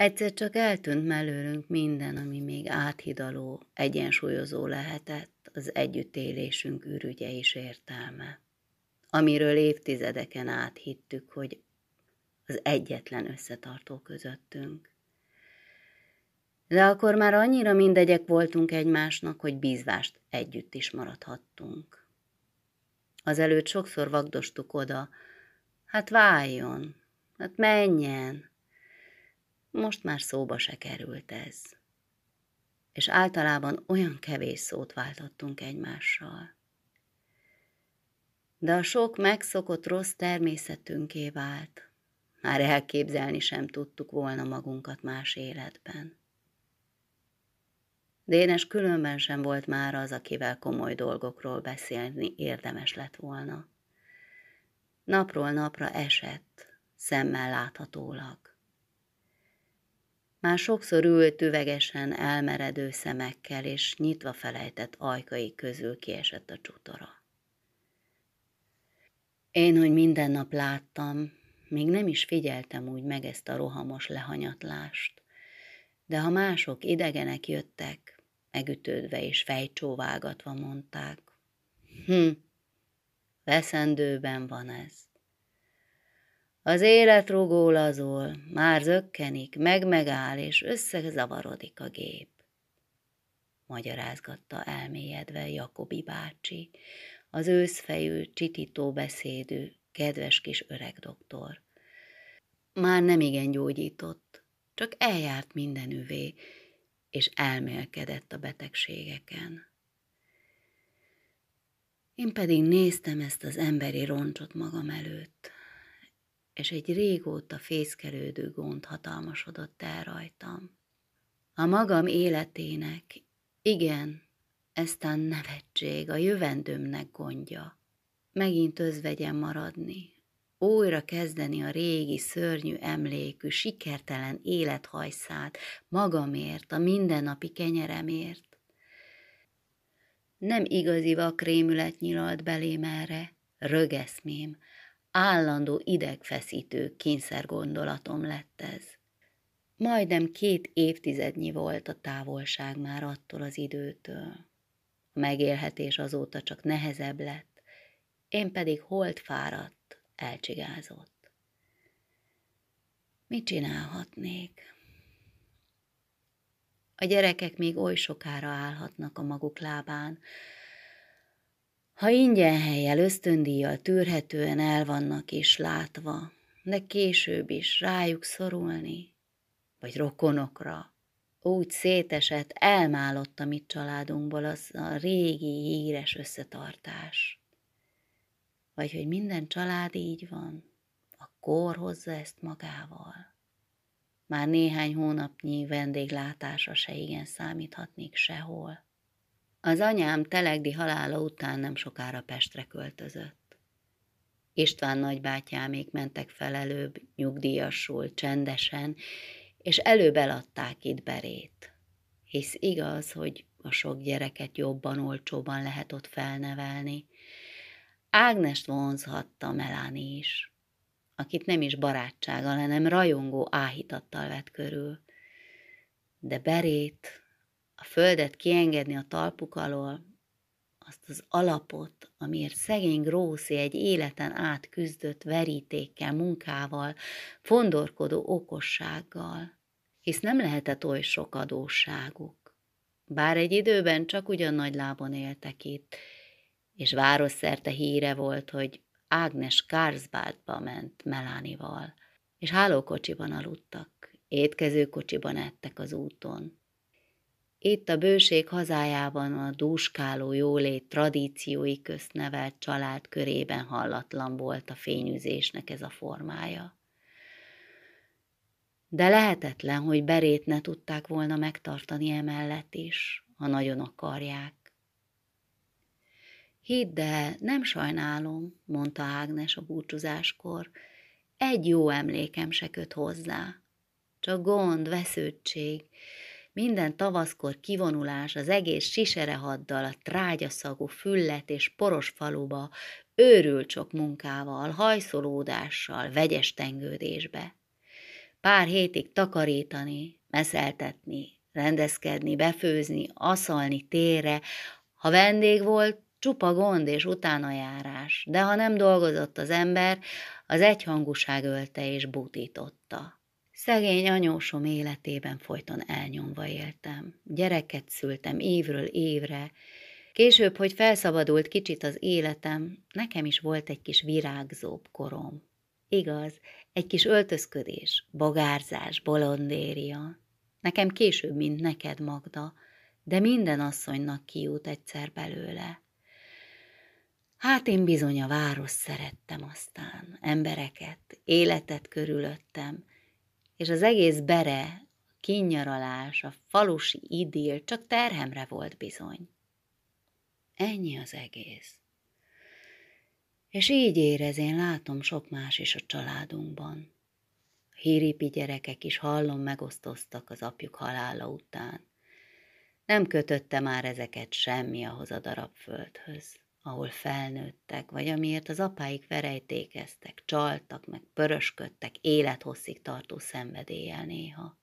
Egyszer csak eltűnt mellőlünk minden, ami még áthidaló, egyensúlyozó lehetett az együttélésünk ürügye és értelme. Amiről évtizedeken át hittük, hogy az egyetlen összetartó közöttünk. De akkor már annyira mindegyek voltunk egymásnak, hogy bízvást együtt is maradhattunk. Azelőtt sokszor vagdostuk oda, hát váljon, hát menjen, most már szóba se került ez. És általában olyan kevés szót váltottunk egymással. De a sok megszokott rossz természetünké vált. Már elképzelni sem tudtuk volna magunkat más életben. Dénes különben sem volt már az, akivel komoly dolgokról beszélni érdemes lett volna. Napról napra esett, szemmel láthatólag. Már sokszor ült üvegesen elmeredő szemekkel, és nyitva felejtett ajkai közül kiesett a csutora. Én, hogy minden nap láttam, még nem is figyeltem úgy meg ezt a rohamos lehanyatlást, de ha mások idegenek jöttek, megütődve és fejcsóvágatva mondták, hm, veszendőben van ez. Az élet rugólazol, már zökkenik, meg-megáll, és összezavarodik a gép. Magyarázgatta elmélyedve Jakobi bácsi, az őszfejű, csitító beszédű, kedves kis öreg doktor. Már nem igen gyógyított, csak eljárt mindenüvé, és elmélkedett a betegségeken. Én pedig néztem ezt az emberi roncsot magam előtt, és egy régóta fészkelődő gond hatalmasodott el rajtam. A magam életének, igen, eztán nevetség, a jövendőmnek gondja. Megint özvegyen maradni, újra kezdeni a régi, szörnyű emlékű, sikertelen élethajszát magamért, a mindennapi kenyeremért. Nem igazi vakrémület nyilalt belém erre, rögeszmém, állandó idegfeszítő kényszergondolatom lett ez. Majdnem két évtizednyi volt a távolság már attól az időtől. A megélhetés azóta csak nehezebb lett, én pedig holt fáradt, elcsigázott. Mit csinálhatnék? A gyerekek még oly sokára állhatnak a maguk lábán, ha ingyen helyel, ösztöndíjjal tűrhetően el vannak is látva, de később is rájuk szorulni, vagy rokonokra, úgy szétesett, elmálott a mi családunkból az a régi híres összetartás. Vagy hogy minden család így van, a kor hozza ezt magával. Már néhány hónapnyi vendéglátása se igen számíthatnék sehol. Az anyám Telegdi halála után nem sokára Pestre költözött. István nagybátyámék mentek fel előbb, nyugdíjasul, csendesen, és előbb eladták itt berét. Hisz igaz, hogy a sok gyereket jobban, olcsóban lehet ott felnevelni. Ágnest vonzhatta Meláni is, akit nem is barátsága, hanem rajongó áhítattal vett körül. De berét a földet kiengedni a talpuk alól, azt az alapot, amiért szegény Grószi egy életen át küzdött verítékkel, munkával, fondorkodó okossággal, hisz nem lehetett oly sok adósságuk. Bár egy időben csak ugyan nagy lábon éltek itt, és városszerte híre volt, hogy Ágnes Karsbádba ment Melánival, és hálókocsiban aludtak, étkezőkocsiban ettek az úton. Itt a bőség hazájában a dúskáló jólét tradíciói közt nevelt család körében hallatlan volt a fényűzésnek ez a formája. De lehetetlen, hogy berét ne tudták volna megtartani emellett is, ha nagyon akarják. Hidd el, nem sajnálom, mondta Ágnes a búcsúzáskor, egy jó emlékem se köt hozzá. Csak gond, vesződtség, minden tavaszkor kivonulás az egész siserehaddal, a trágyaszagú füllet és poros faluba, őrült sok munkával, hajszolódással, vegyes tengődésbe. pár hétig takarítani, meszeltetni, rendezkedni, befőzni, aszalni térre. Ha vendég volt, csupa gond és utánajárás, de ha nem dolgozott az ember, az egyhangúság ölte és butította. Szegény anyósom életében folyton elnyomva éltem. Gyereket szültem évről évre. Később, hogy felszabadult kicsit az életem, nekem is volt egy kis virágzóbb korom. Igaz, egy kis öltözködés, bogárzás, bolondéria. Nekem később, mint neked, Magda, de minden asszonynak kijut egyszer belőle. Hát én bizony a város szerettem aztán, embereket, életet körülöttem, és az egész bere, kinyaralás, a falusi idill csak terhemre volt bizony. Ennyi az egész. És így érez, én látom sok más is a családunkban. A híripi gyerekek is hallom megosztoztak az apjuk halála után. Nem kötötte már ezeket semmi ahhoz a darab földhöz, ahol felnőttek, vagy amiért az apáik verejtékeztek, csaltak, meg pörösködtek élethosszig tartó szenvedéllyel néha.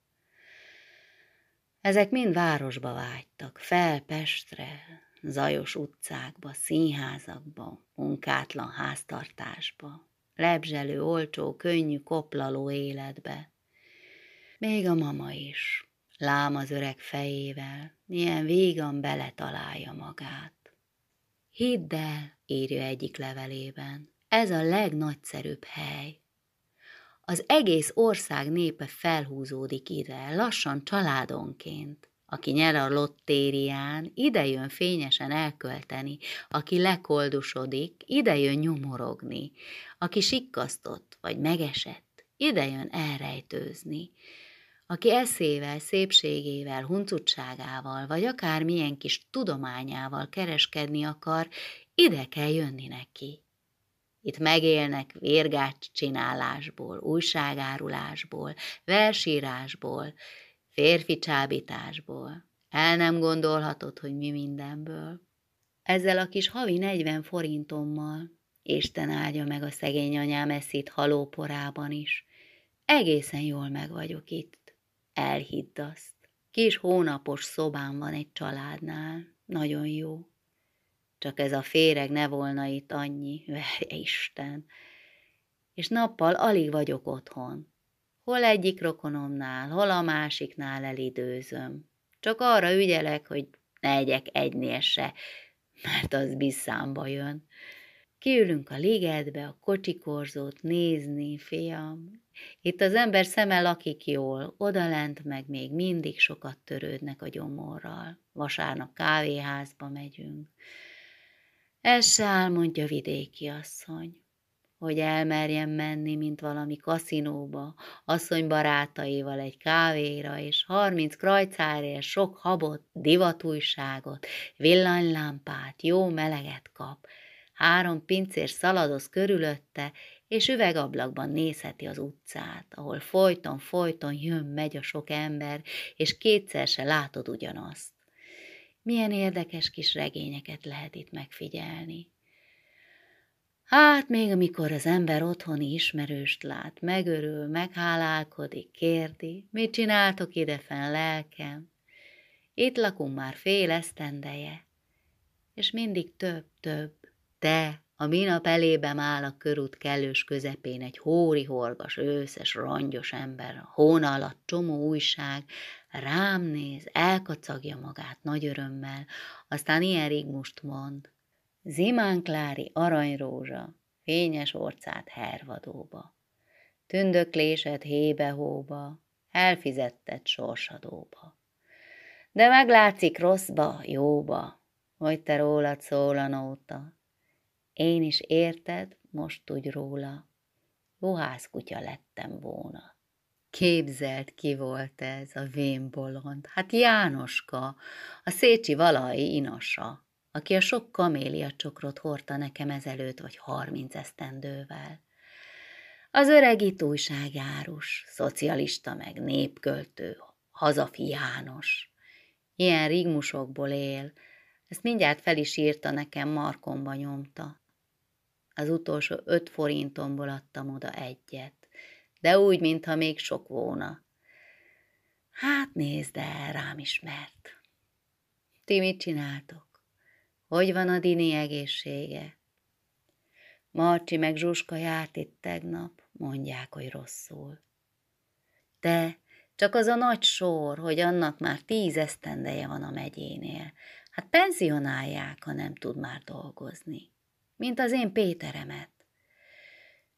Ezek mind városba vágytak, fel Pestre, zajos utcákba, színházakba, munkátlan háztartásba, lebzselő, olcsó, könnyű, koplaló életbe. Még a mama is, lám az öreg fejével, milyen vígan beletalálja magát. Hidd el, írja egyik levelében, ez a legnagyszerűbb hely. Az egész ország népe felhúzódik ide, lassan családonként. Aki nyer a lottérián, idejön fényesen elkölteni, aki lekoldusodik, idejön nyomorogni, aki sikkasztott vagy megesett, idejön elrejtőzni, aki eszével, szépségével, huncutságával, vagy akár milyen kis tudományával kereskedni akar, ide kell jönni neki. Itt megélnek vérgát csinálásból, újságárulásból, versírásból, férfi csábításból. El nem gondolhatod, hogy mi mindenből. Ezzel a kis havi negyven forintommal, Isten áldja meg a szegény anyám eszét halóporában is. Egészen jól meg vagyok itt. Elhidd azt. Kis hónapos szobám van egy családnál. Nagyon jó. Csak ez a féreg ne volna itt annyi, verje Isten. És nappal alig vagyok otthon. Hol egyik rokonomnál, hol a másiknál elidőzöm. Csak arra ügyelek, hogy ne egyek egynél se, mert az biszámba jön. Kiülünk a ligetbe, a kocsikorzót nézni, fiam. Itt az ember szeme lakik jól, odalent meg még mindig sokat törődnek a gyomorral. Vasárnap kávéházba megyünk. Ez se áll, mondja vidéki asszony hogy elmerjen menni, mint valami kaszinóba, asszony barátaival egy kávéra, és harminc krajcárért sok habot, divatújságot, villanylámpát, jó meleget kap. Három pincér szaladoz körülötte, és üvegablakban nézheti az utcát, ahol folyton-folyton jön-megy a sok ember, és kétszer se látod ugyanazt. Milyen érdekes kis regényeket lehet itt megfigyelni. Hát még amikor az ember otthoni ismerőst lát, megörül, meghálálkodik, kérdi, mit csináltok idefen, lelkem? Itt lakunk már fél esztendeje, és mindig több-több, te, a minap elében áll a körút kellős közepén egy hóri horgas, őszes, rongyos ember, a hóna alatt csomó újság, rám néz, elkacagja magát nagy örömmel, aztán ilyen rigmust mond – Zimánklári aranyrózsa, fényes orcát hervadóba, tündöklésed hébe-hóba, elfizetted sorsadóba. De meglátszik rosszba, jóba, hogy te rólad szólanóta. Én is érted, most tudj róla, kutya lettem volna. Képzelt ki volt ez a vénbolond, hát Jánoska, a Szécsi valai inasa aki a sok kamélia csokrot hordta nekem ezelőtt vagy harminc esztendővel. Az öreg itt újságjárus, szocialista meg népköltő, hazafi János. Ilyen rigmusokból él, ezt mindjárt fel is írta nekem, markomba nyomta. Az utolsó öt forintomból adtam oda egyet. de úgy, mintha még sok volna. Hát nézd el, rám ismert. Ti mit csináltok? Hogy van a Dini egészsége? Marcsi meg Zsuska járt itt tegnap, mondják, hogy rosszul. De csak az a nagy sor, hogy annak már tíz esztendeje van a megyénél. Hát penzionálják, ha nem tud már dolgozni. Mint az én Péteremet.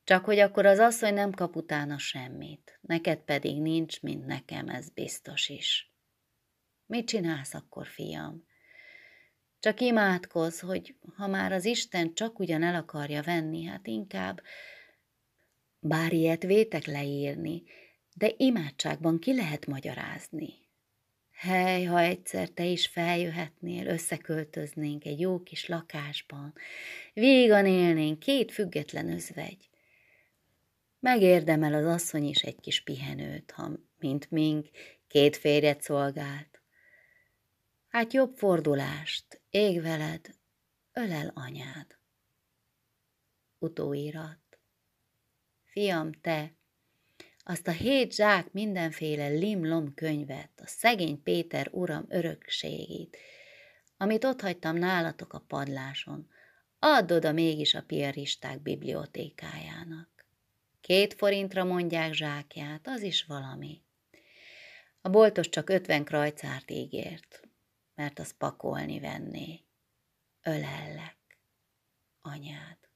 Csak hogy akkor az asszony nem kap utána semmit, neked pedig nincs, mint nekem, ez biztos is. Mit csinálsz akkor, fiam? Csak imádkozz, hogy ha már az Isten csak ugyan el akarja venni, hát inkább, bár ilyet vétek leírni, de imádságban ki lehet magyarázni. Hely, ha egyszer te is feljöhetnél, összeköltöznénk egy jó kis lakásban, vígan élnénk két független özvegy. Megérdemel az asszony is egy kis pihenőt, ha, mint mink, két férjet szolgált. Hát jobb fordulást, ég veled, ölel anyád. Utóirat. Fiam, te, azt a hét zsák mindenféle limlom könyvet, a szegény Péter uram örökségét, amit ott hagytam nálatok a padláson, add oda mégis a piaristák bibliotékájának. Két forintra mondják zsákját, az is valami. A boltos csak ötven krajcárt ígért, mert az pakolni venné. Ölellek, anyád.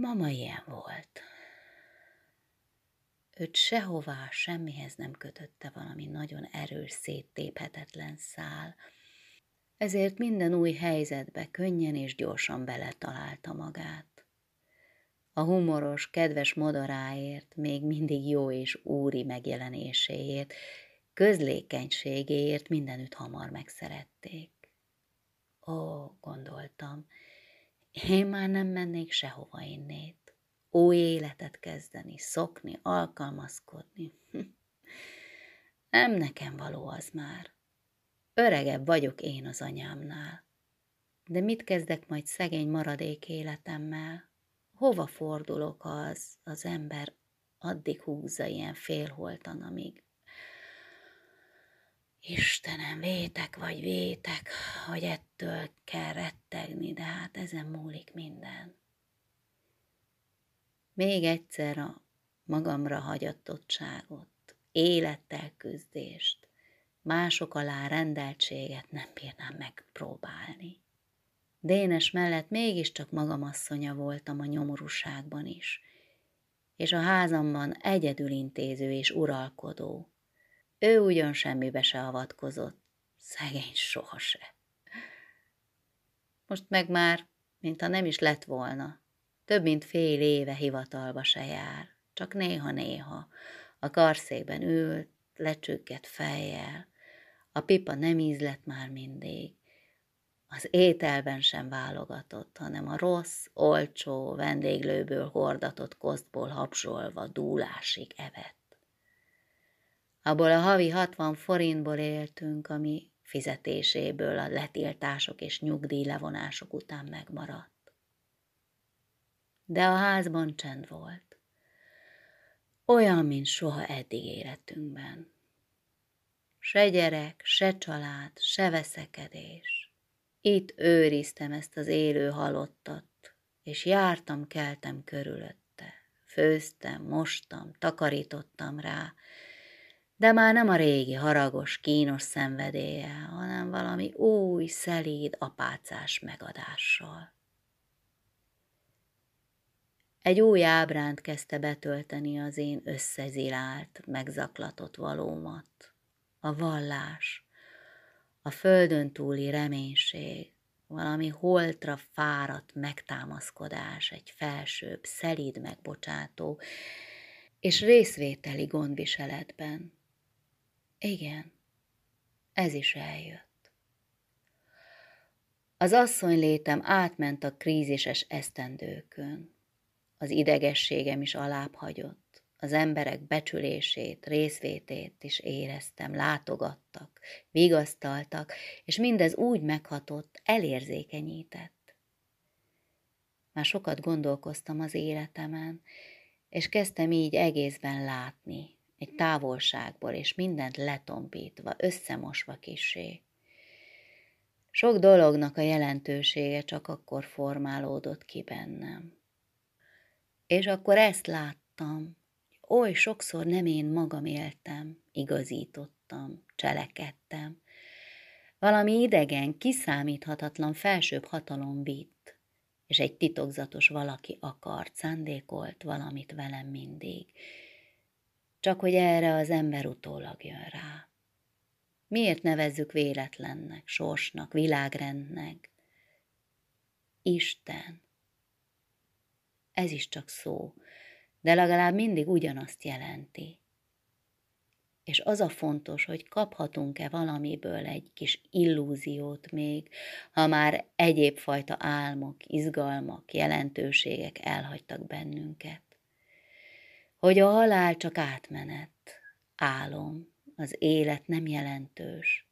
Mama ilyen volt. Őt sehová, semmihez nem kötötte valami nagyon erős, széttéphetetlen szál, ezért minden új helyzetbe könnyen és gyorsan beletalálta magát. A humoros, kedves modoráért, még mindig jó és úri megjelenéséért, közlékenységéért mindenütt hamar megszerették. Ó, gondoltam, én már nem mennék sehova innét. Új életet kezdeni, szokni, alkalmazkodni. Nem nekem való az már. Öregebb vagyok én az anyámnál. De mit kezdek majd szegény maradék életemmel? Hova fordulok az, az ember addig húzza ilyen félholtan, amíg Istenem, vétek vagy vétek, hogy ettől kell rettegni, de hát ezen múlik minden. Még egyszer a magamra hagyatottságot, élettel küzdést, mások alá rendeltséget nem bírnám megpróbálni. Dénes mellett mégiscsak magam asszonya voltam a nyomorúságban is, és a házamban egyedül intéző és uralkodó. Ő ugyan semmibe se avatkozott, szegény soha se. Most meg már, mintha nem is lett volna, több mint fél éve hivatalba se jár, csak néha-néha a karszékben ült, lecsüggett fejjel, a pipa nem ízlett már mindig. Az ételben sem válogatott, hanem a rossz, olcsó, vendéglőből hordatott kosztból hapsolva dúlásig evett. Abból a havi hatvan forintból éltünk, ami fizetéséből a letiltások és nyugdíjlevonások után megmaradt. De a házban csend volt. Olyan, mint soha eddig életünkben. Se gyerek, se család, se veszekedés. Itt őriztem ezt az élő halottat, és jártam, keltem körülötte. Főztem, mostam, takarítottam rá, de már nem a régi haragos, kínos szenvedélye, hanem valami új, szelíd, apácás megadással. Egy új ábránt kezdte betölteni az én összezilált, megzaklatott valómat a vallás, a földön túli reménység, valami holtra fáradt megtámaszkodás, egy felsőbb, szelíd megbocsátó, és részvételi gondviseletben. Igen, ez is eljött. Az asszony létem átment a krízises esztendőkön. Az idegességem is alább hagyott az emberek becsülését, részvétét is éreztem, látogattak, vigasztaltak, és mindez úgy meghatott, elérzékenyített. Már sokat gondolkoztam az életemen, és kezdtem így egészben látni, egy távolságból, és mindent letompítva, összemosva kisé. Sok dolognak a jelentősége csak akkor formálódott ki bennem. És akkor ezt láttam, oly sokszor nem én magam éltem, igazítottam, cselekedtem. Valami idegen, kiszámíthatatlan felsőbb hatalom vitt, és egy titokzatos valaki akart, szándékolt valamit velem mindig. Csak hogy erre az ember utólag jön rá. Miért nevezzük véletlennek, sorsnak, világrendnek? Isten. Ez is csak szó, de legalább mindig ugyanazt jelenti. És az a fontos, hogy kaphatunk-e valamiből egy kis illúziót még, ha már egyéb fajta álmok, izgalmak, jelentőségek elhagytak bennünket. Hogy a halál csak átmenet, álom, az élet nem jelentős.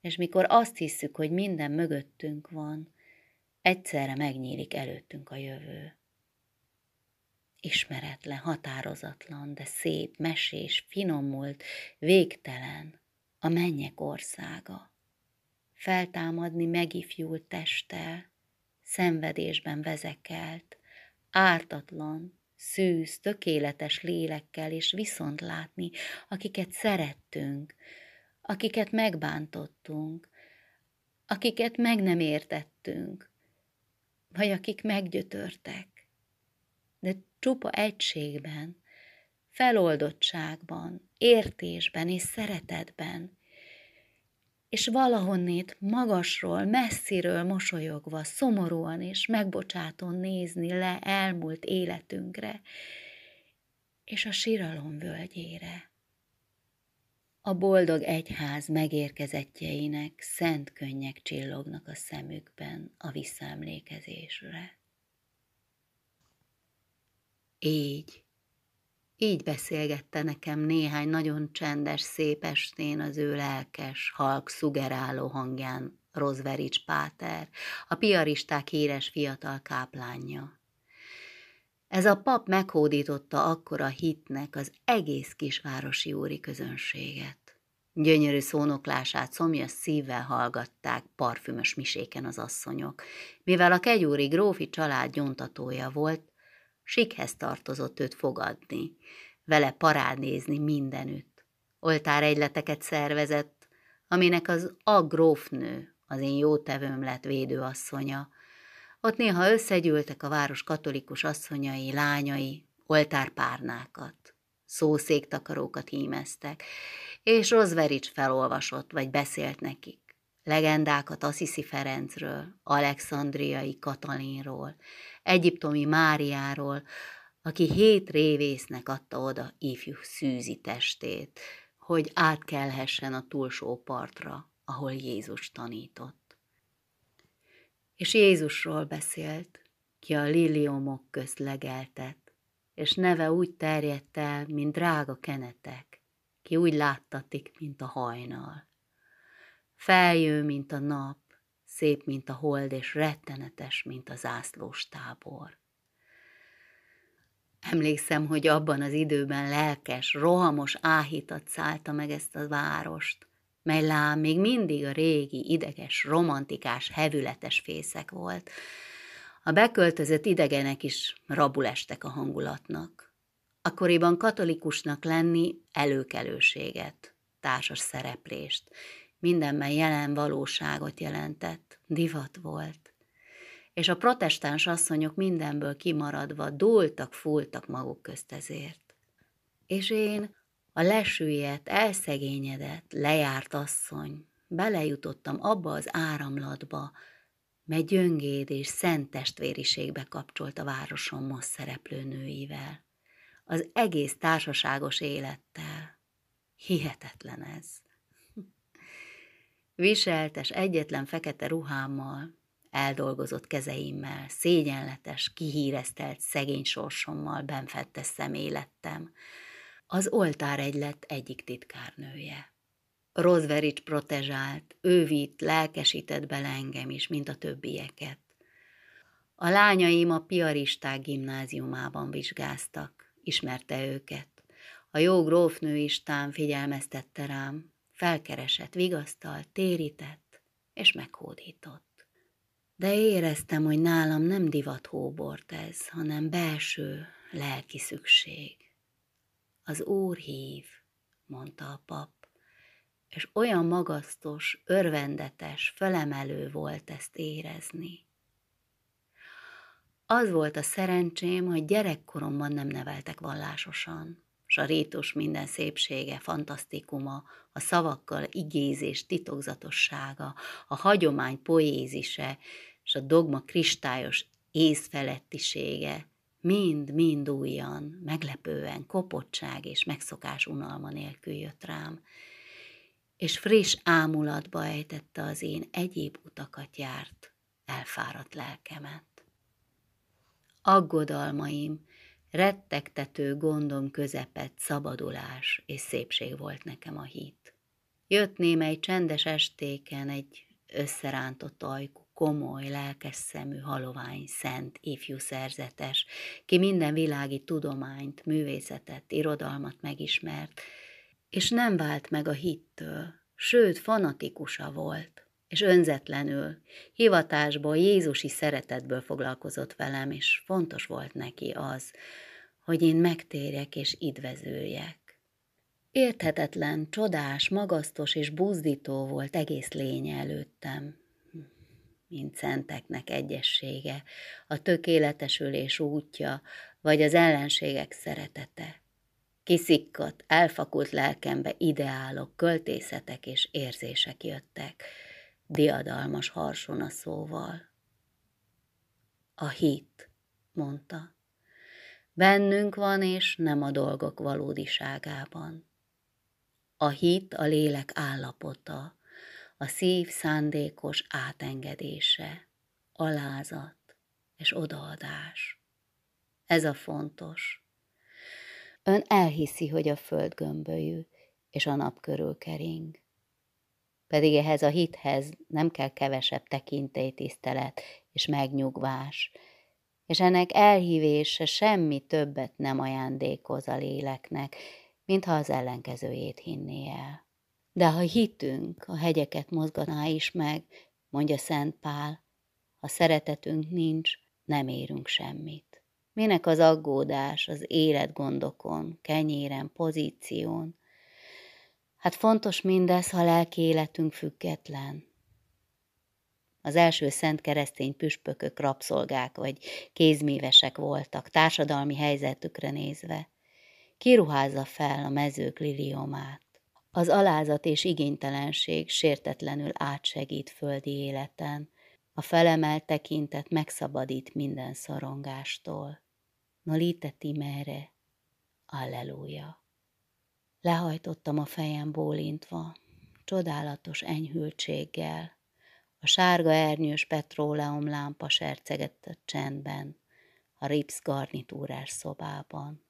És mikor azt hisszük, hogy minden mögöttünk van, egyszerre megnyílik előttünk a jövő. Ismeretlen, határozatlan, de szép, mesés, finomult, végtelen, a mennyek országa. Feltámadni megifjult testtel, szenvedésben vezekelt, ártatlan, szűz, tökéletes lélekkel, és viszont látni, akiket szerettünk, akiket megbántottunk, akiket meg nem értettünk, vagy akik meggyötörtek. De csupa egységben, feloldottságban, értésben és szeretetben, és valahonnét magasról, messziről mosolyogva, szomorúan és megbocsátón nézni le elmúlt életünkre, és a síralom völgyére. A boldog egyház megérkezettjeinek szent könnyek csillognak a szemükben a visszaemlékezésre. Így, így beszélgette nekem néhány nagyon csendes, szép estén az ő lelkes, halk, szugeráló hangján Rozverics Páter, a piaristák híres fiatal káplánja. Ez a pap meghódította akkora hitnek az egész kisvárosi úri közönséget. Gyönyörű szónoklását szomjas szívvel hallgatták parfümös miséken az asszonyok. Mivel a kegyúri grófi család gyontatója volt, Sikhez tartozott őt fogadni, vele parádnézni mindenütt. Oltár egyleteket szervezett, aminek az a grófnő, az én jó tevőm lett védőasszonya. Ott néha összegyűltek a város katolikus asszonyai, lányai, oltárpárnákat, szószéktakarókat hímeztek, és Rozverics felolvasott vagy beszélt nekik legendákat Assisi Ferencről, Alexandriai Katalinról, egyiptomi Máriáról, aki hét révésznek adta oda ifjú szűzi testét, hogy átkelhessen a túlsó partra, ahol Jézus tanított. És Jézusról beszélt, ki a liliomok közt legeltet, és neve úgy terjedt el, mint drága kenetek, ki úgy láttatik, mint a hajnal. Feljő, mint a nap, szép, mint a hold, és rettenetes, mint a zászlós tábor. Emlékszem, hogy abban az időben lelkes, rohamos áhítat szállta meg ezt a várost, mely lám még mindig a régi, ideges, romantikás, hevületes fészek volt. A beköltözött idegenek is rabul estek a hangulatnak. Akkoriban katolikusnak lenni előkelőséget, társas szereplést, mindenben jelen valóságot jelentett, divat volt. És a protestáns asszonyok mindenből kimaradva dúltak, fúltak maguk közt ezért. És én, a lesüllyedt, elszegényedett, lejárt asszony, belejutottam abba az áramlatba, mely gyöngéd és szent testvériségbe kapcsolt a városon most szereplő nőivel. Az egész társaságos élettel. Hihetetlen ez viseltes egyetlen fekete ruhámmal, eldolgozott kezeimmel, szégyenletes, kihíresztelt szegény sorsommal benfedte személettem. Az oltár egylet egyik titkárnője. Rozverics protezsált, ő vitt, lelkesített bele engem is, mint a többieket. A lányaim a piaristák gimnáziumában vizsgáztak, ismerte őket. A jó grófnő istán figyelmeztette rám, felkeresett, vigasztalt, térített és meghódított. De éreztem, hogy nálam nem divat hóbort ez, hanem belső, lelki szükség. Az Úr hív, mondta a pap, és olyan magasztos, örvendetes, felemelő volt ezt érezni. Az volt a szerencsém, hogy gyerekkoromban nem neveltek vallásosan, s a rétus minden szépsége, fantasztikuma, a szavakkal igézés titokzatossága, a hagyomány poézise, és a dogma kristályos észfelettisége mind-mind újan, meglepően, kopottság és megszokás unalma nélkül jött rám, és friss ámulatba ejtette az én egyéb utakat járt, elfáradt lelkemet. Aggodalmaim, rettegtető gondom közepett szabadulás és szépség volt nekem a hit. Jött némely csendes estéken egy összerántott ajkú, komoly, lelkes szemű, halovány, szent, ifjú szerzetes, ki minden világi tudományt, művészetet, irodalmat megismert, és nem vált meg a hittől, sőt, fanatikusa volt, és önzetlenül, hivatásból, Jézusi szeretetből foglalkozott velem, és fontos volt neki az, hogy én megtérjek és idvezőjek. Érthetetlen, csodás, magasztos és buzdító volt egész lénye előttem, mint szenteknek egyessége, a tökéletesülés útja, vagy az ellenségek szeretete. Kiszikkadt, elfakult lelkembe ideálok, költészetek és érzések jöttek, diadalmas harsona szóval. A hit, mondta. Bennünk van, és nem a dolgok valódiságában. A hit a lélek állapota, a szív szándékos átengedése, alázat és odaadás. Ez a fontos. Ön elhiszi, hogy a föld gömbölyű, és a nap körül kering. Pedig ehhez a hithez nem kell kevesebb tekintélytisztelet és megnyugvás, és ennek elhívése semmi többet nem ajándékoz a léleknek, mintha az ellenkezőjét hinné el. De ha hitünk, a hegyeket mozganá is meg, mondja Szent Pál, ha szeretetünk nincs, nem érünk semmit. Minek az aggódás az életgondokon, kenyéren, pozíción? Hát fontos mindez, ha lelki életünk független. Az első szent keresztény püspökök rabszolgák vagy kézművesek voltak, társadalmi helyzetükre nézve. Kiruházza fel a mezők liliomát. Az alázat és igénytelenség sértetlenül átsegít földi életen, a felemelt tekintet megszabadít minden szorongástól. Nolite timere, alleluja. Lehajtottam a fejem bólintva, csodálatos enyhültséggel. A sárga ernyős petróleum lámpa sercegett a csendben, a ripsz garnitúrás szobában.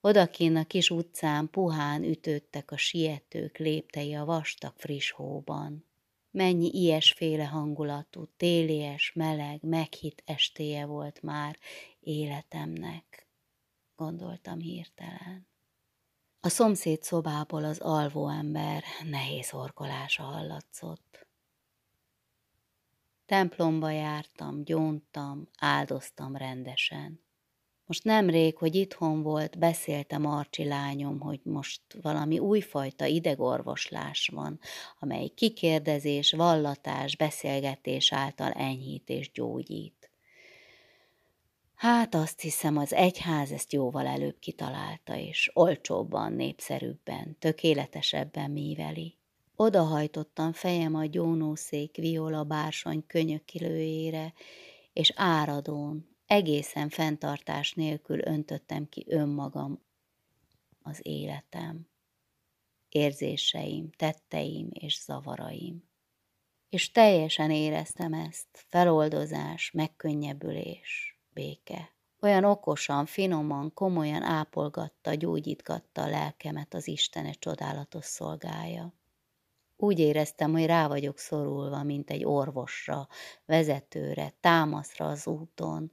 Odakin a kis utcán puhán ütődtek a sietők léptei a vastag friss hóban. Mennyi ilyesféle hangulatú, télies, meleg, meghitt estéje volt már életemnek, gondoltam hirtelen. A szomszéd szobából az alvó ember nehéz horkolása hallatszott. Templomba jártam, gyóntam, áldoztam rendesen. Most nemrég, hogy itthon volt, beszéltem Arcsi lányom, hogy most valami újfajta idegorvoslás van, amely kikérdezés, vallatás, beszélgetés által enyhít és gyógyít. Hát azt hiszem, az egyház ezt jóval előbb kitalálta, és olcsóbban, népszerűbben, tökéletesebben míveli. Odahajtottam fejem a gyónószék viola bársony könyökilőjére, és áradón, egészen fenntartás nélkül öntöttem ki önmagam, az életem, érzéseim, tetteim és zavaraim. És teljesen éreztem ezt, feloldozás, megkönnyebbülés, béke. Olyan okosan, finoman, komolyan ápolgatta, gyógyítgatta a lelkemet az Istene csodálatos szolgája. Úgy éreztem, hogy rá vagyok szorulva, mint egy orvosra, vezetőre, támaszra az úton.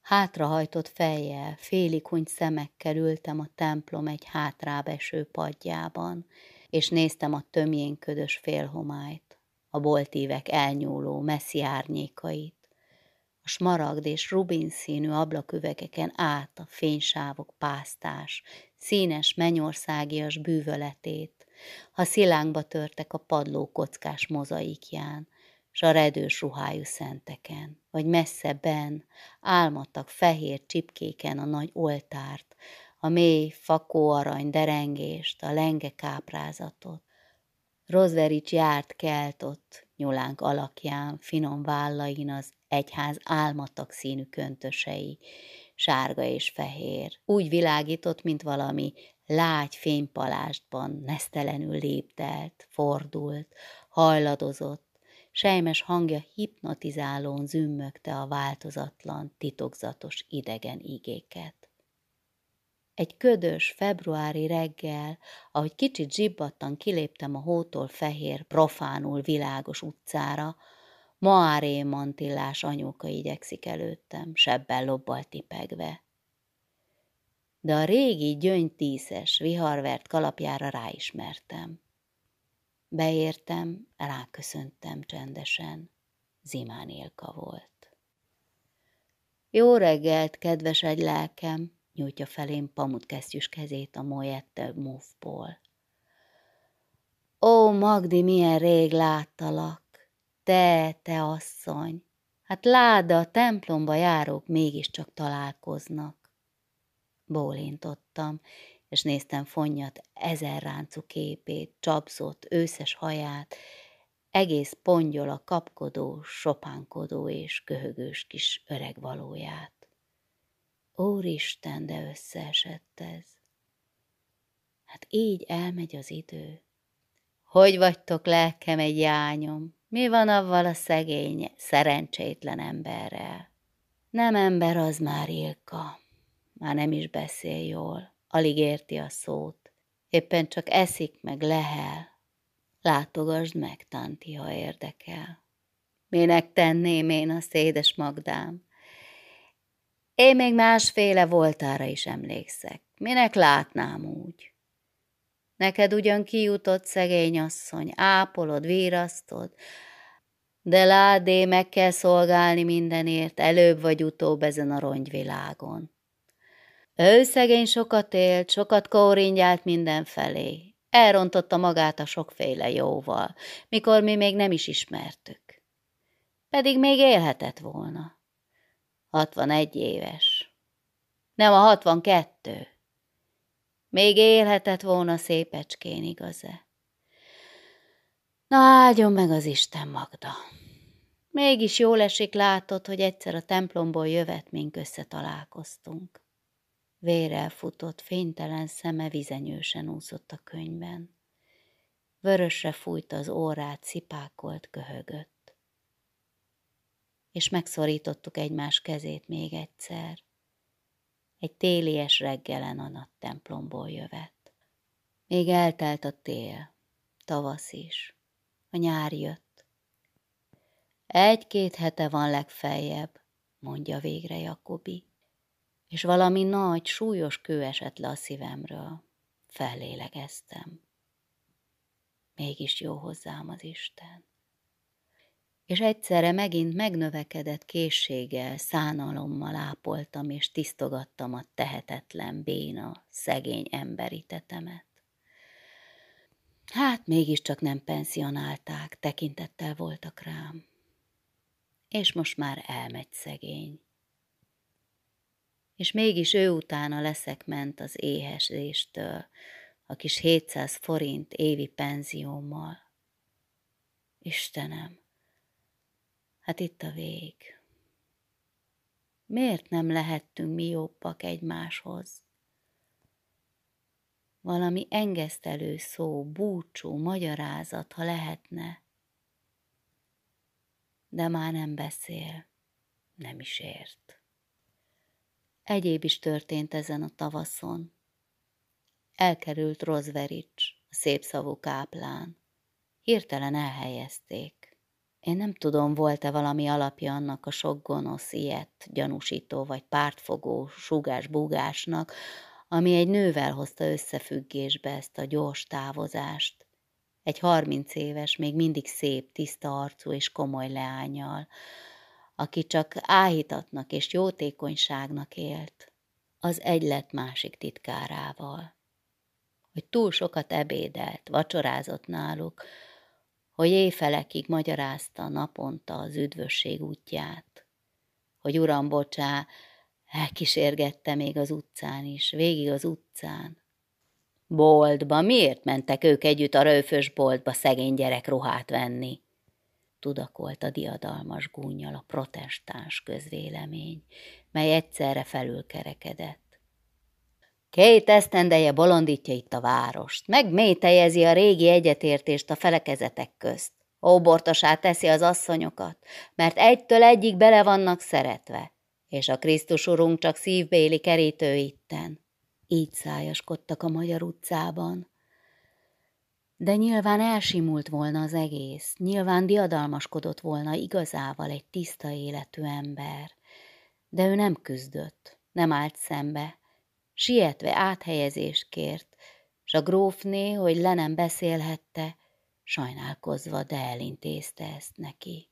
Hátrahajtott fejjel, félig hunyt szemekkel ültem a templom egy hátrább padjában, és néztem a tömjénködös félhomályt, a boltívek elnyúló messzi árnyékait, a smaragd és rubin színű ablaküvegeken át a fénysávok pásztás, színes mennyországias bűvöletét, ha szilánkba törtek a padló kockás mozaikján, s a redős ruhájú szenteken, vagy messze ben álmodtak fehér csipkéken a nagy oltárt, a mély fakó arany derengést, a lenge káprázatot. Rozverics járt kelt ott, nyulánk alakján, finom vállain az egyház álmatag színű köntösei, sárga és fehér. Úgy világított, mint valami lágy fénypalástban nesztelenül léptelt, fordult, hajladozott, sejmes hangja hipnotizálón zümmögte a változatlan, titokzatos idegen igéket. Egy ködös, februári reggel, ahogy kicsit zsibbattan kiléptem a hótól fehér, profánul világos utcára, Maáré mantillás anyóka igyekszik előttem, sebbel lobbal tipegve. De a régi gyöngytíszes, viharvert kalapjára ráismertem. Beértem, ráköszöntem csendesen. Zimán Ilka volt. Jó reggelt, kedves egy lelkem, nyújtja felém pamutkesztyűs kezét a Moyette Move-ból. Ó, Magdi, milyen rég láttalak! Te, te asszony! Hát lád, a templomba járók mégiscsak találkoznak. Bólintottam, és néztem fonnyat ezer ráncú képét, csapzott, őszes haját, egész pongyol a kapkodó, sopánkodó és köhögős kis öreg valóját. Úristen, de összeesett ez. Hát így elmegy az idő. Hogy vagytok, lelkem, egy jányom? Mi van avval a szegény, szerencsétlen emberrel? Nem ember az már Ilka. Már nem is beszél jól. Alig érti a szót. Éppen csak eszik meg lehel. Látogasd meg, Tanti, ha érdekel. Minek tenném én a szédes Magdám? Én még másféle voltára is emlékszek. Minek látnám úgy? Neked ugyan kijutott szegény asszony, ápolod, vírasztod, de ládé meg kell szolgálni mindenért, előbb vagy utóbb ezen a rongyvilágon. Ő szegény sokat élt, sokat kóringyált mindenfelé. Elrontotta magát a sokféle jóval, mikor mi még nem is ismertük. Pedig még élhetett volna. 61 éves. Nem a 62. Még élhetett volna szépecskén, igaz-e? Na, áldjon meg az Isten Magda. Mégis jól esik látod, hogy egyszer a templomból jövetménk összetalálkoztunk. Vérel futott, fénytelen szeme vizenyősen úszott a könyvben. Vörösre fújt az órát, szipákolt, köhögött és megszorítottuk egymás kezét még egyszer. Egy télies reggelen a nagy templomból jövet. Még eltelt a tél, tavasz is, a nyár jött. Egy-két hete van legfeljebb, mondja végre Jakobi, és valami nagy, súlyos kő esett le a szívemről. Fellélegeztem. Mégis jó hozzám az Isten és egyszerre megint megnövekedett készséggel, szánalommal ápoltam és tisztogattam a tehetetlen, béna, szegény emberi tetemet. Hát mégiscsak nem pensionálták, tekintettel voltak rám. És most már elmegy szegény. És mégis ő utána leszek ment az éhezéstől, a kis 700 forint évi penziómmal. Istenem, Hát itt a vég. Miért nem lehettünk mi jobbak egymáshoz? Valami engesztelő szó, búcsú, magyarázat, ha lehetne. De már nem beszél, nem is ért. Egyéb is történt ezen a tavaszon. Elkerült Rozverics, a szép szavú káplán. Hirtelen elhelyezték. Én nem tudom, volt-e valami alapja annak a sok gonosz, ilyet, gyanúsító vagy pártfogó súgás-búgásnak, ami egy nővel hozta összefüggésbe ezt a gyors távozást. Egy harminc éves, még mindig szép, tiszta arcú és komoly leányjal, aki csak áhítatnak és jótékonyságnak élt, az egy lett másik titkárával. Hogy túl sokat ebédelt, vacsorázott náluk, hogy éjfelekig magyarázta naponta az üdvösség útját, hogy uram, bocsá, elkísérgette még az utcán is, végig az utcán. Boltba, miért mentek ők együtt a rőfös boltba szegény gyerek ruhát venni? tudakolt a diadalmas gúnyal a protestáns közvélemény, mely egyszerre felülkerekedett. Két esztendeje bolondítja itt a várost, megmétejezi a régi egyetértést a felekezetek közt. Óbortosát teszi az asszonyokat, mert egytől egyik bele vannak szeretve, és a Krisztus urunk csak szívbéli kerítő itten. Így szájaskodtak a magyar utcában, de nyilván elsimult volna az egész, nyilván diadalmaskodott volna igazával egy tiszta életű ember. De ő nem küzdött, nem állt szembe. Sietve áthelyezést kért, s a grófné, hogy le nem beszélhette, sajnálkozva, de elintézte ezt neki.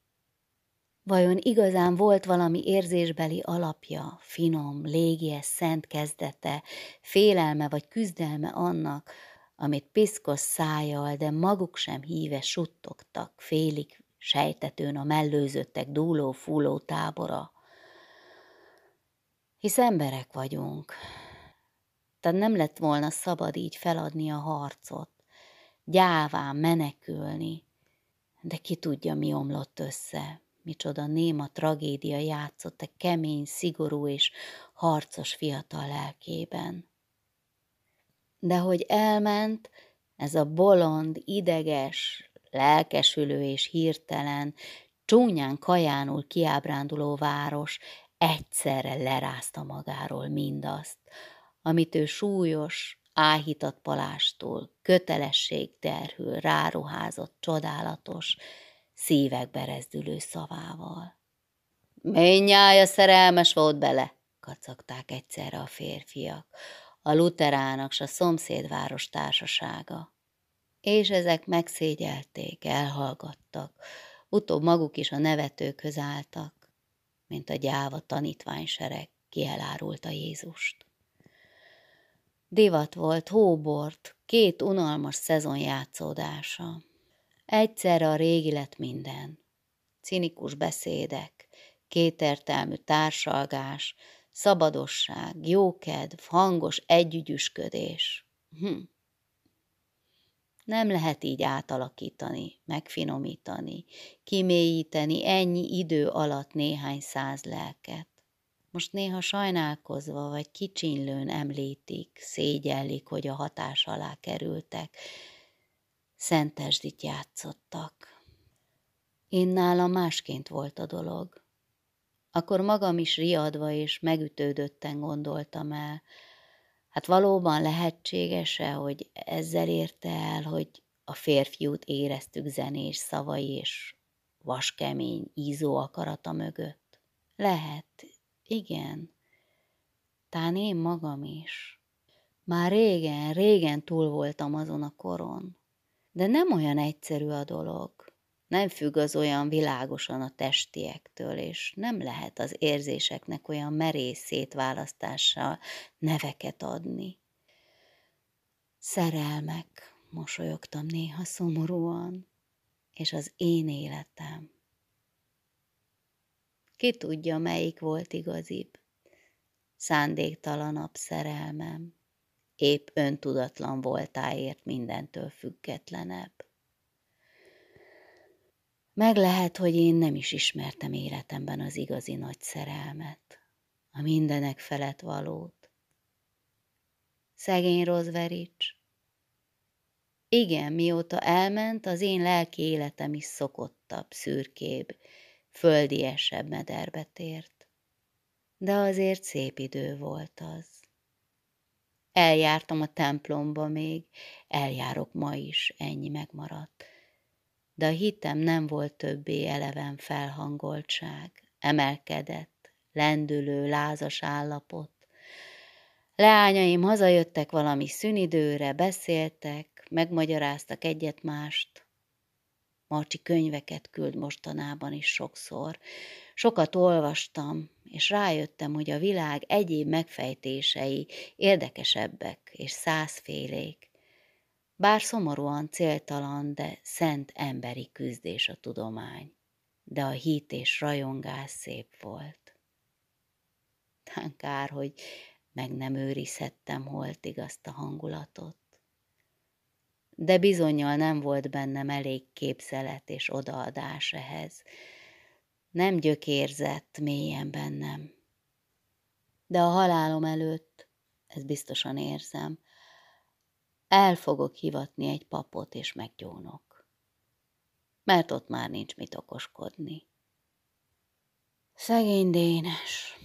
Vajon igazán volt valami érzésbeli alapja, finom, légies, szent kezdete, félelme vagy küzdelme annak, amit piszkos szájjal, de maguk sem híve suttogtak, félig sejtetőn a mellőzöttek dúló-fúló tábora. Hisz emberek vagyunk, tehát nem lett volna szabad így feladni a harcot, gyáván menekülni, de ki tudja, mi omlott össze, micsoda néma tragédia játszott a kemény, szigorú és harcos fiatal lelkében. De hogy elment, ez a bolond, ideges, lelkesülő és hirtelen, csúnyán kajánul kiábránduló város egyszerre lerázta magáról mindazt, amit ő súlyos, áhítat palástól, kötelesség terhül, ráruházott, csodálatos, szívek berezdülő szavával. Mindnyája szerelmes volt bele, kacagták egyszerre a férfiak a luterának s a szomszédváros társasága. És ezek megszégyelték, elhallgattak, utóbb maguk is a nevetőkhöz álltak, mint a gyáva tanítványsereg kielárulta Jézust. Divat volt, hóbort, két unalmas szezon játszódása. Egyszerre a régi lett minden. Cinikus beszédek, kétertelmű társalgás, szabadosság, jókedv, hangos együgyüsködés. Hm. Nem lehet így átalakítani, megfinomítani, kimélyíteni ennyi idő alatt néhány száz lelket. Most néha sajnálkozva vagy kicsinlőn említik, szégyellik, hogy a hatás alá kerültek, szentesdit játszottak. Én nálam másként volt a dolog akkor magam is riadva és megütődötten gondoltam el, hát valóban lehetséges-e, hogy ezzel érte el, hogy a férfiút éreztük zenés szavai és vaskemény, ízó akarata mögött? Lehet, igen. Tán én magam is. Már régen, régen túl voltam azon a koron. De nem olyan egyszerű a dolog nem függ az olyan világosan a testiektől, és nem lehet az érzéseknek olyan merész szétválasztással neveket adni. Szerelmek, mosolyogtam néha szomorúan, és az én életem. Ki tudja, melyik volt igazibb? Szándéktalanabb szerelmem, épp öntudatlan voltáért mindentől függetlenebb. Meg lehet, hogy én nem is ismertem életemben az igazi nagy szerelmet, a mindenek felett valót. Szegény Rozverics. Igen, mióta elment, az én lelki életem is szokottabb, szürkébb, földiesebb mederbe tért. De azért szép idő volt az. Eljártam a templomba még, eljárok ma is, ennyi megmaradt. De a hitem nem volt többé eleven felhangoltság, emelkedett, lendülő, lázas állapot. Leányaim hazajöttek valami szünidőre, beszéltek, megmagyaráztak egyet-mást. Marci könyveket küld mostanában is sokszor. Sokat olvastam, és rájöttem, hogy a világ egyéb megfejtései érdekesebbek és százfélék. Bár szomorúan céltalan, de szent emberi küzdés a tudomány. De a hit és rajongás szép volt. Tán kár, hogy meg nem őrizhettem holtig azt a hangulatot. De bizonyal nem volt bennem elég képzelet és odaadás ehhez. Nem gyökérzett mélyen bennem. De a halálom előtt, ez biztosan érzem, el fogok hivatni egy papot, és meggyónok. Mert ott már nincs mit okoskodni. Szegény Dénes.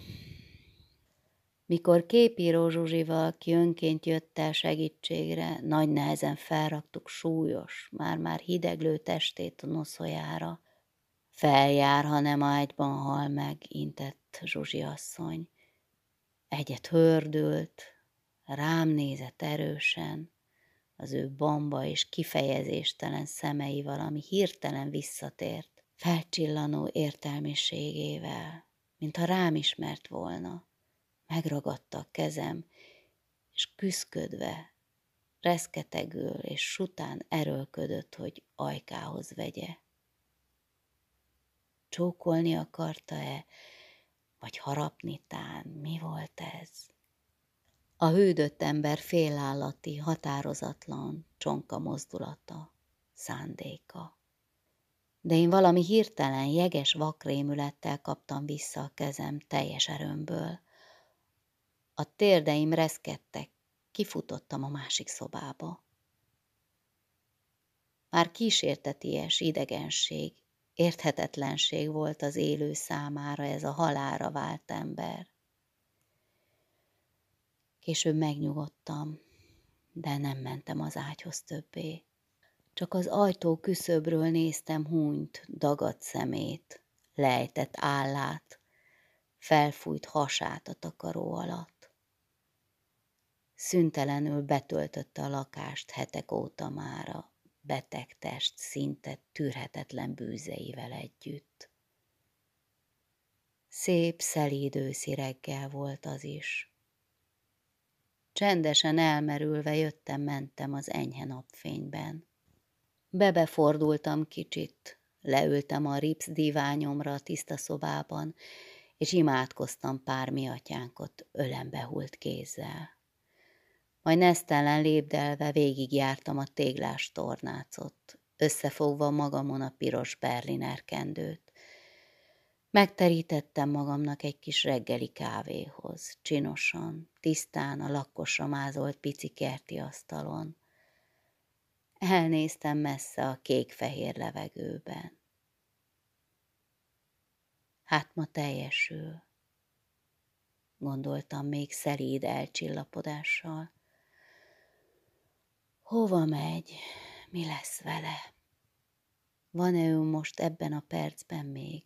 Mikor képíró Zsuzsival, ki önként jött el segítségre, nagy nehezen felraktuk súlyos, már-már hideglő testét a noszolyára. Feljár, ha nem ágyban hal meg, intett Zsuzsi asszony. Egyet hördült, rám nézett erősen, az ő bamba és kifejezéstelen szemei valami hirtelen visszatért, felcsillanó értelmiségével, mintha rám ismert volna. Megragadta a kezem, és küszködve, reszketegül és sután erőlködött, hogy ajkához vegye. Csókolni akarta-e, vagy harapni tán, mi volt ez? A hődött ember félállati, határozatlan, csonka mozdulata, szándéka. De én valami hirtelen, jeges vakrémülettel kaptam vissza a kezem teljes erőmből. A térdeim reszkedtek, kifutottam a másik szobába. Már kísérteties idegenség, érthetetlenség volt az élő számára ez a halára vált ember. Később megnyugodtam, de nem mentem az ágyhoz többé. Csak az ajtó küszöbről néztem hunyt, dagadt szemét, lejtett állát, felfújt hasát a takaró alatt. Szüntelenül betöltötte a lakást hetek óta mára, beteg test szinte tűrhetetlen bűzeivel együtt. Szép, szelíd őszi reggel volt az is. Csendesen elmerülve jöttem-mentem az enyhe napfényben. Bebefordultam kicsit, leültem a ripsz diványomra a tiszta szobában, és imádkoztam pár miatyánkot ölembe hult kézzel. Majd nesztelen lépdelve végigjártam a téglás tornácot, összefogva magamon a piros berliner kendőt. Megterítettem magamnak egy kis reggeli kávéhoz, csinosan, tisztán a lakkosra mázolt pici kerti asztalon. Elnéztem messze a kék-fehér levegőben. Hát ma teljesül, gondoltam még szelíd elcsillapodással. Hova megy? Mi lesz vele? Van-e ő most ebben a percben még?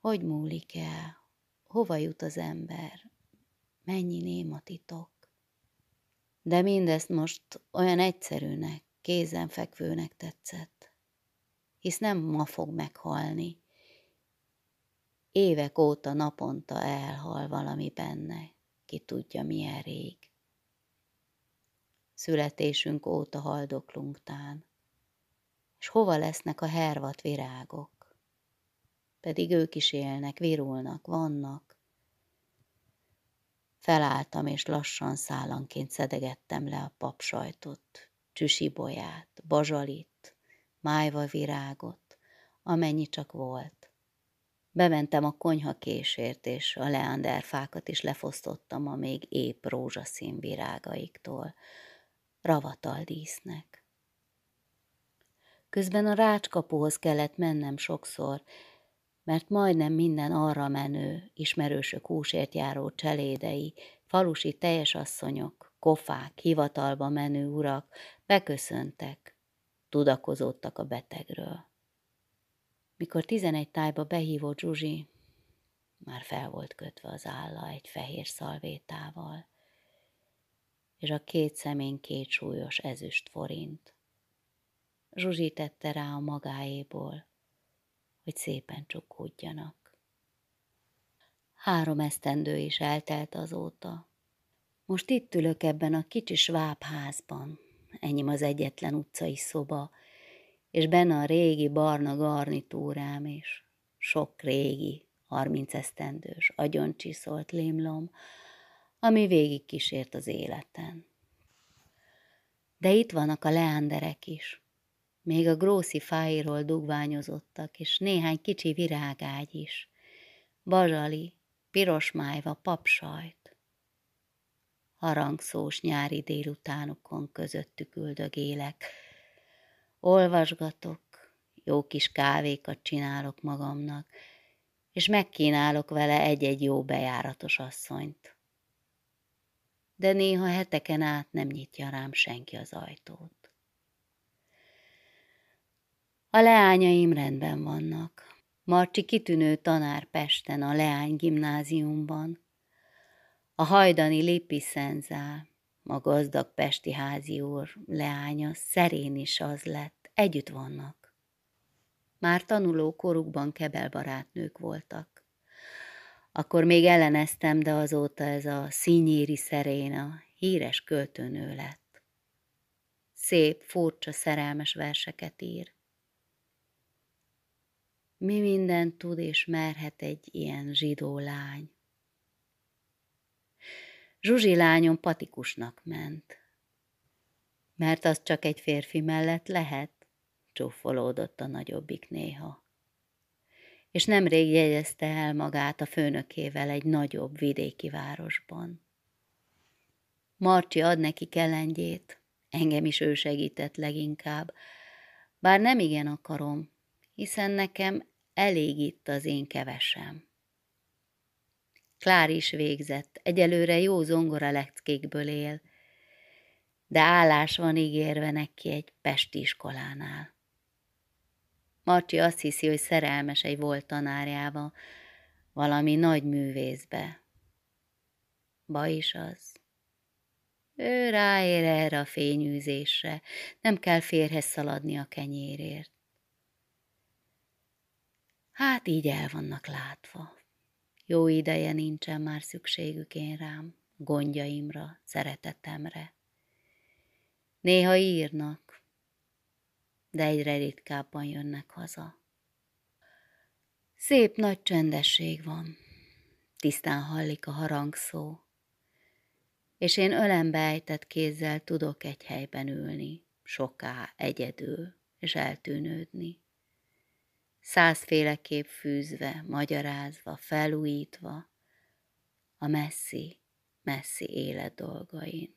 Hogy múlik el? Hova jut az ember? Mennyi néma titok? De mindezt most olyan egyszerűnek, kézenfekvőnek tetszett. Hisz nem ma fog meghalni. Évek óta naponta elhal valami benne, ki tudja milyen rég. Születésünk óta haldoklunk tán. És hova lesznek a hervat virágok? pedig ők is élnek, virulnak, vannak. Felálltam, és lassan szállanként szedegettem le a papsajtot, csüsibolyát, bazsalit, májva virágot, amennyi csak volt. Bementem a konyha késért, és a leanderfákat is lefosztottam a még épp rózsaszín virágaiktól, ravatal dísznek. Közben a rácskapuhoz kellett mennem sokszor, mert majdnem minden arra menő, ismerősök húsért járó cselédei falusi teljes asszonyok, kofák, hivatalba menő urak beköszöntek, tudakozódtak a betegről. Mikor tizenegy tájba behívott Zsuzsi, már fel volt kötve az álla egy fehér szalvétával, és a két szemén két súlyos ezüst forint. Zsuzsi tette rá a magáéból, hogy szépen csukódjanak. Három esztendő is eltelt azóta. Most itt ülök ebben a kicsi svábházban, enyém az egyetlen utcai szoba, és benne a régi barna garnitúrám is, sok régi, harminc esztendős, agyoncsiszolt lémlom, ami végig kísért az életen. De itt vannak a leánderek is, még a grószi fáiról dugványozottak, és néhány kicsi virágágy is, bazsali, pirosmájva, papsajt. Harangszós nyári délutánokon közöttük üldögélek. Olvasgatok, jó kis kávékat csinálok magamnak, és megkínálok vele egy-egy jó bejáratos asszonyt. De néha heteken át nem nyitja rám senki az ajtót. A leányaim rendben vannak. Marcsi kitűnő tanár Pesten a Leány gimnáziumban. A hajdani Lippi Szenzál, a gazdag pesti házi úr leánya szerén is az lett, együtt vannak. Már tanuló korukban kebelbarátnők voltak. Akkor még elleneztem, de azóta ez a színyéri szeréna híres költőnő lett. Szép, furcsa, szerelmes verseket ír. Mi mindent tud és merhet egy ilyen zsidó lány? Zsuzsi lányom patikusnak ment. Mert az csak egy férfi mellett lehet, csúfolódott a nagyobbik néha. És nemrég jegyezte el magát a főnökével egy nagyobb vidéki városban. Marcsi ad neki kelendjét, engem is ő segített leginkább, bár nem igen akarom, hiszen nekem elég itt az én kevesem. Klár is végzett, egyelőre jó zongora leckékből él, de állás van ígérve neki egy pesti iskolánál. Marcsi azt hiszi, hogy szerelmes egy volt tanárjába, valami nagy művészbe. Ba is az. Ő ráér erre a fényűzésre, nem kell férhez szaladni a kenyérért. Hát így el vannak látva. Jó ideje nincsen már szükségük én rám, gondjaimra, szeretetemre. Néha írnak, de egyre ritkábban jönnek haza. Szép nagy csendesség van, tisztán hallik a harangszó, és én ölembe ejtett kézzel tudok egy helyben ülni, soká, egyedül, és eltűnődni százféleképp fűzve, magyarázva, felújítva a messzi, messzi élet dolgain.